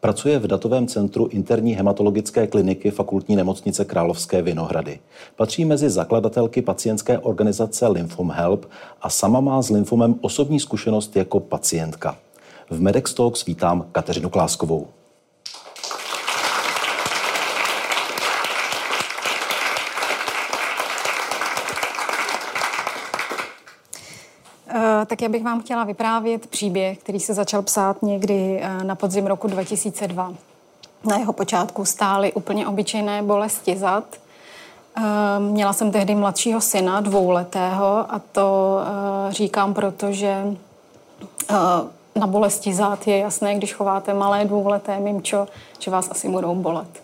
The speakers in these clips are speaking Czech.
Pracuje v datovém centru interní hematologické kliniky fakultní nemocnice Královské Vinohrady. Patří mezi zakladatelky pacientské organizace Lymphom Help a sama má s lymfomem osobní zkušenost jako pacientka. V Medex Talks vítám Kateřinu Kláskovou. Tak já bych vám chtěla vyprávět příběh, který se začal psát někdy eh, na podzim roku 2002. Na jeho počátku stály úplně obyčejné bolesti zad. Eh, měla jsem tehdy mladšího syna, dvouletého, a to eh, říkám, protože na bolesti zad je jasné, když chováte malé dvouleté mimčo, že vás asi budou bolet.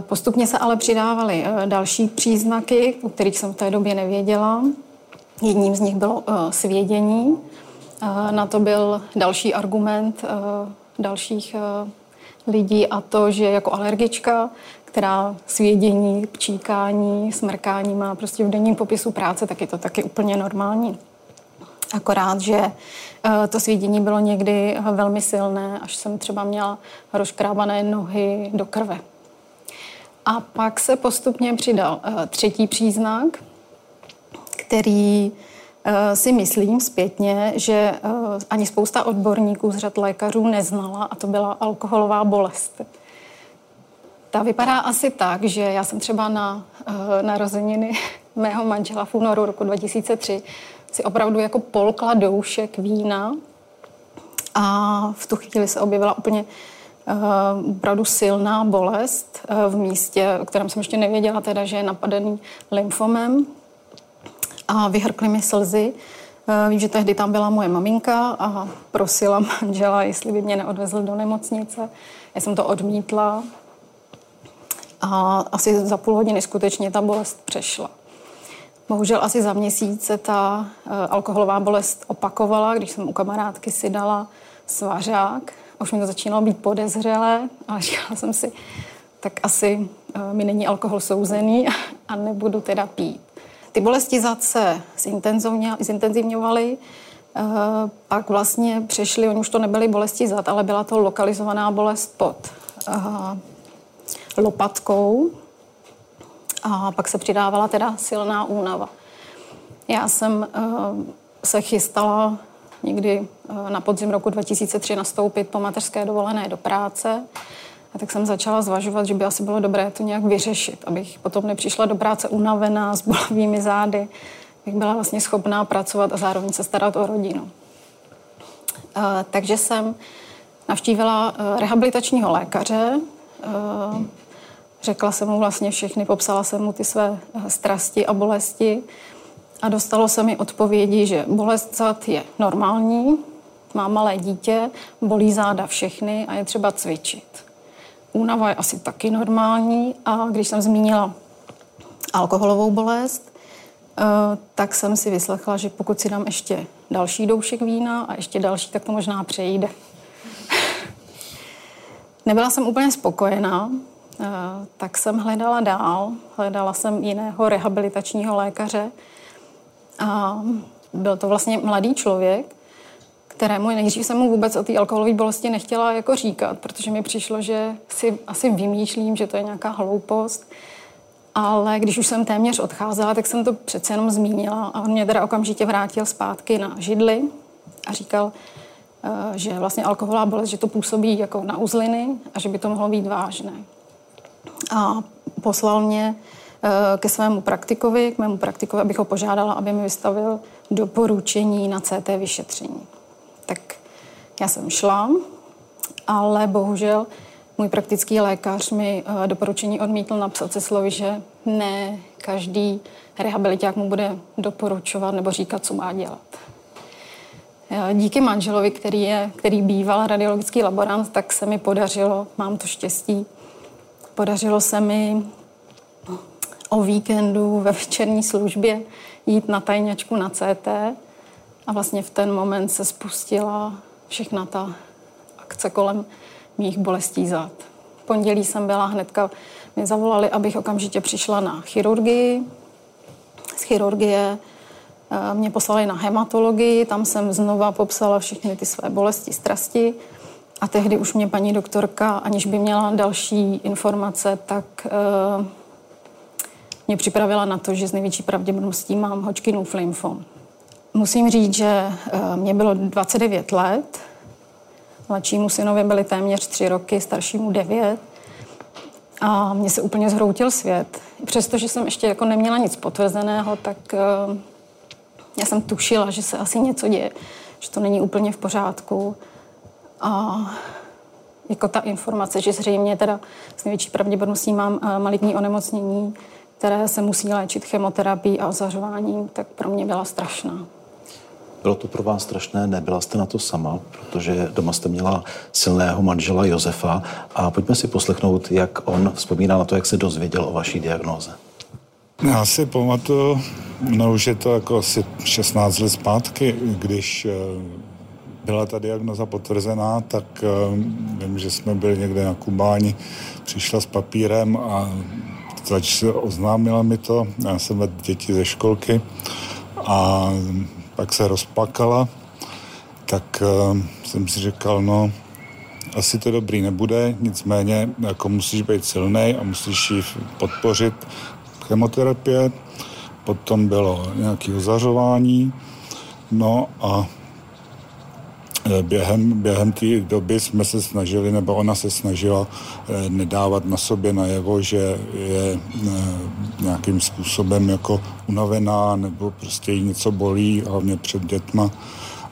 Postupně se ale přidávaly další příznaky, o kterých jsem v té době nevěděla. Jedním z nich bylo uh, svědění. Uh, na to byl další argument uh, dalších lidí a to, že jako alergička, která svědění, pčíkání, smrkání má prostě v denním popisu práce, tak je to taky úplně normální. Akorát, že to svědění bylo někdy velmi silné, až jsem třeba měla rozkrávané nohy do krve. A pak se postupně přidal třetí příznak, který eh, si myslím zpětně, že eh, ani spousta odborníků z řad lékařů neznala a to byla alkoholová bolest. Ta vypadá asi tak, že já jsem třeba na uh, narozeniny mého manžela v únoru roku 2003 si opravdu jako polkla doušek vína a v tu chvíli se objevila úplně opravdu silná bolest v místě, o kterém jsem ještě nevěděla, teda, že je napadený lymfomem a vyhrkly mi slzy. Eh, vím, že tehdy tam byla moje maminka a prosila manžela, jestli by mě neodvezl do nemocnice. Já jsem to odmítla a asi za půl hodiny skutečně ta bolest přešla. Bohužel asi za měsíc se ta uh, alkoholová bolest opakovala, když jsem u kamarádky si dala svařák. Už mi to začínalo být podezřelé, ale říkala jsem si, tak asi uh, mi není alkohol souzený a nebudu teda pít. Ty bolesti zad se zintenzivňovaly, eh, pak vlastně přešly, oni už to nebyly bolesti zad, ale byla to lokalizovaná bolest pod eh, lopatkou a pak se přidávala teda silná únava. Já jsem eh, se chystala někdy na podzim roku 2003 nastoupit po mateřské dovolené do práce a tak jsem začala zvažovat, že by asi bylo dobré to nějak vyřešit, abych potom nepřišla do práce unavená s bolavými zády, abych byla vlastně schopná pracovat a zároveň se starat o rodinu. Takže jsem navštívila e, rehabilitačního lékaře, e, řekla jsem mu vlastně všechny, popsala jsem mu ty své strasti a bolesti a dostalo se mi odpovědi, že bolest zad je normální, má malé dítě, bolí záda všechny a je třeba cvičit. Únava je asi taky normální a když jsem zmínila alkoholovou bolest, eh, tak jsem si vyslechla, že pokud si dám ještě další doušek vína a ještě další, tak to možná přejde. Nebyla jsem úplně spokojená, eh, tak jsem hledala dál. Hledala jsem jiného rehabilitačního lékaře a byl to vlastně mladý člověk, kterému nejdřív jsem mu vůbec o té alkoholové bolesti nechtěla jako říkat, protože mi přišlo, že si asi vymýšlím, že to je nějaká hloupost. Ale když už jsem téměř odcházela, tak jsem to přece jenom zmínila a on mě teda okamžitě vrátil zpátky na židli a říkal, eh, že vlastně alkoholová bolest, že to působí jako na uzliny a že by to mohlo být vážné. A poslal mě eh, ke svému praktikovi, k mému praktikovi, abych ho požádala, aby mi vystavil doporučení na CT vyšetření. Tak já jsem šla, ale bohužel můj praktický lékař mi eh, doporučení odmítl napsat se slovy, že ne každý rehabiliták mu bude doporučovat nebo říkat, co má dělat. Eh, díky manželovi, který, je, který býval radiologický laborant, tak se mi podařilo, mám to štěstí, podařilo se mi o víkendu ve večerní službě jít na tajňačku na CT a vlastně v ten moment se spustila všechna ta akce kolem mých bolestí zad. V pondělí jsem byla hnedka, mě zavolali, abych okamžitě přišla na chirurgii. Z chirurgie eh, mě poslali na hematologii, tam jsem znova popsala všechny ty své bolesti, strasti. A tehdy už mě paní doktorka, aniž by měla další informace, tak uh, mě připravila na to, že z největší pravděpodobností mám Hodgkinův lymfom. Musím říct, že uh, mě bylo 29 let, mladšímu synovi byly téměř 3 roky, staršímu 9. A mně se úplně zhroutil svět. Přestože jsem ještě jako neměla nic potvrzeného, tak uh, já jsem tušila, že se asi něco děje, že to není úplně v pořádku. A jako ta informace, že zřejmě teda s největší pravděpodobností mám eh, maligní onemocnění, které se musí léčit chemoterapií a ozařováním, tak pro mě byla strašná. Bylo to pro vás strašné, nebyla jste na to sama, protože doma jste měla silného manžela Josefa a pojďme si poslechnout, jak on vzpomíná na to, jak se dozvěděl o vaší diagnoze. Já si pamatuju, no už je to jako asi 16 let zpátky, když eh, byla ta diagnoza potvrzená, tak uh, vím, že jsme byli někde na Kubáni, přišla s papírem a oznámila mi to. Já jsem vedl děti ze školky a pak se rozplakala, tak uh, jsem si říkal, no, asi to dobrý nebude, nicméně jako musíš být silný a musíš ji podpořit chemoterapie, potom bylo nějaké ozařování, no a během, během té doby jsme se snažili, nebo ona se snažila eh, nedávat na sobě najevo, že je eh, nějakým způsobem jako unavená nebo prostě jí něco bolí, hlavně před dětma,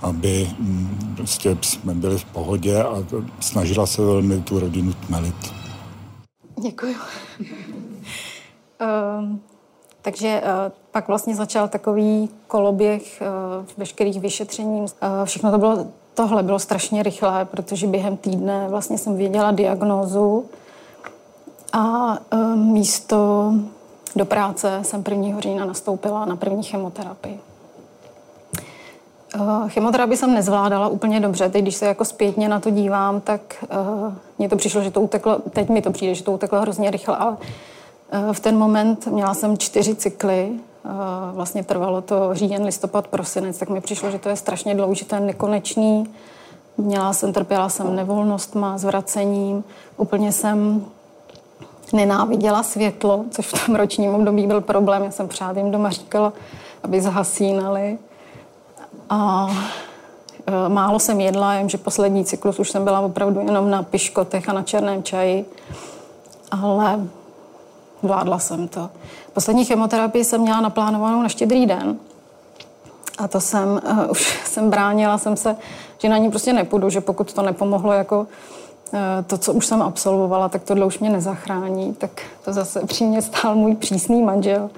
aby mm, prostě jsme byli v pohodě a snažila se velmi tu rodinu tmelit. Děkuji. um, takže uh, pak vlastně začal takový koloběh uh, veškerých vyšetření. Uh, všechno to bylo tohle bylo strašně rychlé, protože během týdne vlastně jsem věděla diagnózu a e, místo do práce jsem 1. října nastoupila na první chemoterapii. E, chemoterapii jsem nezvládala úplně dobře. Teď, když se jako zpětně na to dívám, tak e, mně to přišlo, že to uteklo, teď mi to přijde, že to uteklo hrozně rychle, ale v ten moment měla jsem čtyři cykly vlastně trvalo to říjen, listopad, prosinec, tak mi přišlo, že to je strašně dlouhý, je nekonečný. Měla jsem, trpěla jsem nevolnostma, zvracením, úplně jsem nenáviděla světlo, což v tom ročním období byl problém. Já jsem přát jim doma říkala, aby zhasínali. A e, málo jsem jedla, jen že poslední cyklus už jsem byla opravdu jenom na piškotech a na černém čaji. Ale Vládla jsem to. Poslední chemoterapii jsem měla naplánovanou na štědrý den. A to jsem, uh, už jsem bránila, jsem se, že na ní prostě nepůjdu, že pokud to nepomohlo jako uh, to, co už jsem absolvovala, tak tohle už mě nezachrání. Tak to zase při mě stál můj přísný manžel,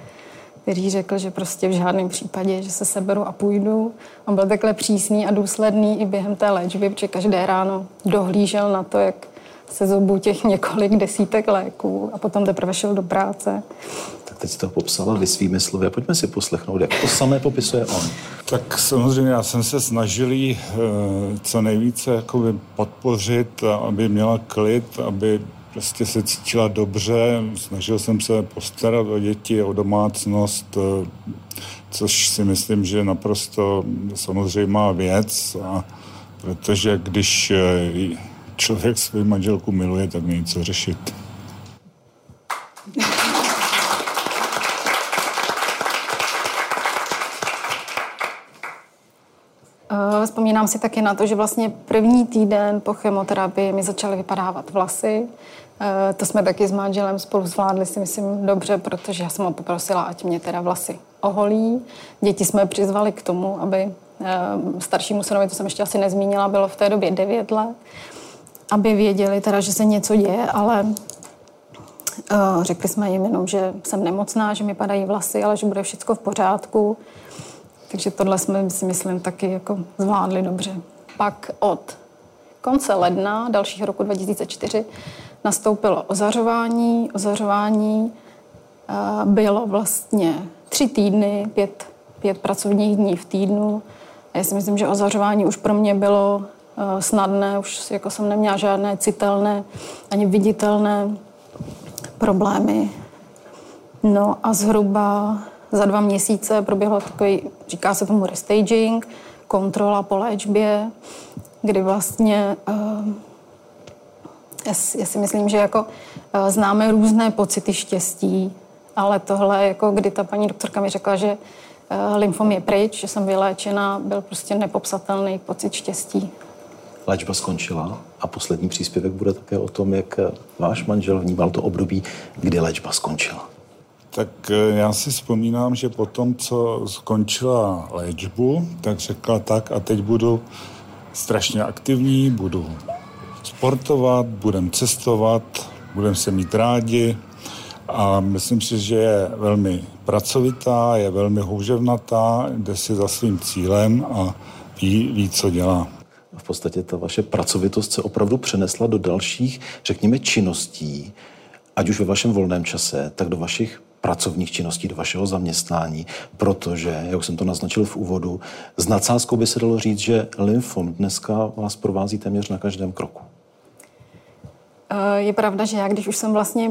který řekl, že prostě v žádném případě, že se seberu a půjdu. On byl takhle přísný a důsledný i během té léčby, protože každé ráno dohlížel na to, jak se zobu těch několik desítek léků a potom teprve šel do práce. Tak teď jste to popsala vy svými slovy a pojďme si poslechnout, jak to samé popisuje on. Tak samozřejmě já jsem se snažil jí eh, co nejvíce jakoby podpořit, aby měla klid, aby prostě se cítila dobře. Snažil jsem se postarat o děti, o domácnost, eh, což si myslím, že je naprosto samozřejmá věc. A protože když eh, člověk svou manželku miluje, tak není co řešit. Eh, vzpomínám si taky na to, že vlastně první týden po chemoterapii mi začaly vypadávat vlasy. Eh, to jsme taky s manželem spolu zvládli si myslím dobře, protože já jsem ho poprosila, ať mě teda vlasy oholí. Děti jsme přizvali k tomu, aby eh, staršímu synovi, to jsem ještě asi nezmínila, bylo v té době 9 let aby věděli teda, že se něco děje, ale uh, řekli jsme jim jenom, že jsem nemocná, že mi padají vlasy, ale že bude všechno v pořádku. Takže tohle jsme si myslím taky jako zvládli dobře. Pak od konce ledna dalšího roku 2004 nastoupilo ozařování. Ozařování eh, bylo vlastně tři týdny, pět, pět pracovních dní v týdnu. A já si myslím, že ozařování už pro mě bylo eh, snadné, už jako jsem neměla žádné citelné ani viditelné problémy. No a zhruba za dva měsíce proběhlo takový, říká se tomu restaging, kontrola po léčbě, kdy vlastně uh, já si myslím, že jako uh, známe různé pocity štěstí, ale tohle, jako kdy ta paní doktorka mi řekla, že lymfom je pryč, že jsem vyléčena, byl prostě nepopsatelný pocit štěstí. Léčba skončila a poslední příspěvek bude také o tom, jak váš manžel vnímal to období, kdy léčba skončila. Tak eh, já si vzpomínám, že po tom, co skončila léčbu, tak řekla tak a teď budu strašně aktivní, budu sportovat, budem cestovat, budem se mít rádi a myslím si, že je velmi pracovitá, je velmi houževnatá, jde si za svým cílem a ví, ví co dělá. V podstatě ta vaše pracovitost se opravdu přenesla do dalších, řekněme, činností, ať už ve vašem volném čase, tak do vašich pracovních činností, do vašeho zaměstnání, protože, jak jsem to naznačil v úvodu, s nadsázkou by se dalo říct, že lymfom dneska vás provází téměř na každém kroku. Eh, je pravda, že já, když už jsem vlastně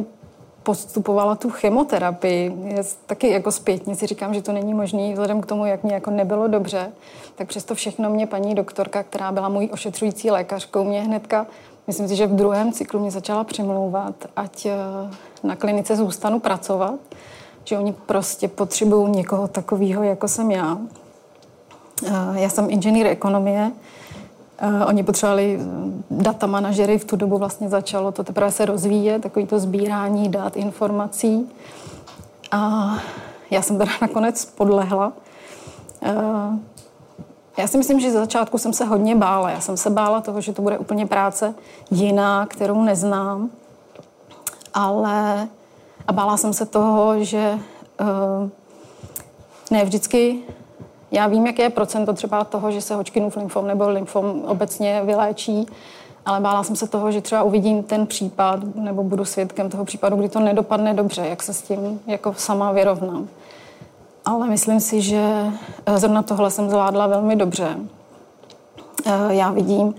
postupovala tu chemoterapii, je taky jako zpětně si říkám, že to není možné, vzhledem k tomu, jak mě jako nebylo dobře, tak přesto všechno mě paní doktorka, která byla můj ošetřující lékařkou, mě hnedka, myslím si, že v druhém cyklu mě začala přemlouvat, ať eh, na klinice zůstanu pracovat, že oni prostě potřebují někoho takového, jako jsem já. Eh, já jsem inženýr ekonomie, eh, Oni potřebovali data manažery, v tu dobu vlastně začalo to teprve se rozvíjet, takový to sbírání dat, informací. A já jsem teda nakonec podlehla. Eh, já si myslím, že za začátku jsem se hodně bála. Já jsem se bála toho, že to bude úplně práce jiná, kterou neznám ale a bála jsem se toho, že uh, ne vždycky já vím, jaké je procento třeba toho, že se Hodgkinův lymfom nebo lymfom obecně vyléčí, ale bála jsem se toho, že třeba uvidím ten případ nebo budu svědkem toho případu, kdy to nedopadne dobře, jak se s tím jako sama vyrovnám. Ale myslím si, že eh, zrovna tohle jsem zvládla velmi dobře. Eh, já vidím,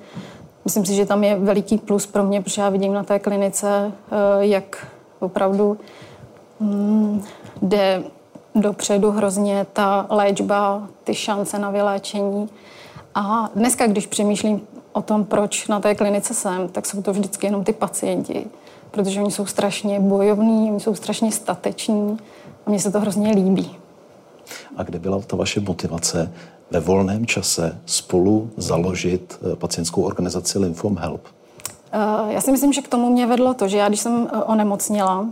Myslím si, že tam je veliký plus pro mě, protože já vidím na té klinice, eh, jak opravdu mm, jde dopředu hrozně ta léčba, ty šance na vyléčení. A dneska, když přemýšlím o tom, proč na té klinice jsem, tak jsou to vždycky jenom ty pacienti, protože oni jsou strašně bojovní, oni jsou strašně stateční a mně se to hrozně líbí. A kde byla ta vaše motivace ve volném čase spolu založit eh, pacientskou organizaci Lymphom Help? Eh, já si myslím, že k tomu mě vedlo to, že já, když jsem eh, onemocnila,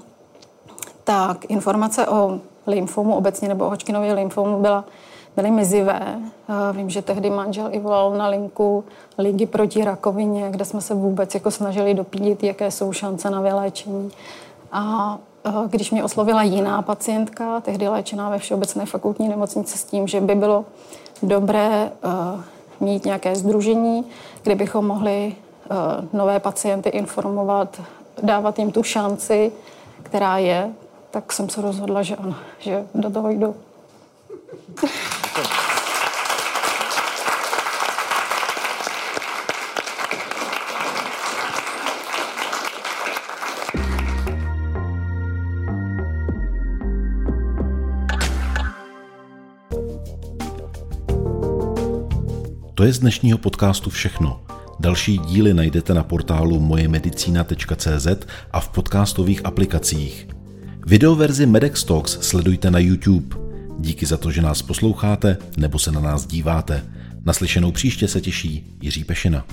tak informace o lymfomu obecně nebo Hodgkinově lymfomu byla, byly mizivé. Vím, že tehdy manžel i volal na linku Ligy proti rakovině, kde jsme se vůbec jako snažili dopídit, jaké jsou šance na vyléčení. A když mě oslovila jiná pacientka, tehdy léčená ve Všeobecné fakultní nemocnici s tím, že by bylo dobré mít nějaké združení, kde bychom mohli nové pacienty informovat, dávat jim tu šanci, která je, tak jsem se rozhodla, že ano, že do toho jdu. To je z dnešního podcastu všechno. Další díly najdete na portálu mojemedicina.cz a v podcastových aplikacích. Videoverzi Medex Talks sledujte na YouTube. Díky za to, že nás posloucháte nebo se na nás díváte. Naslyšenou příště se těší Jiří Pešina.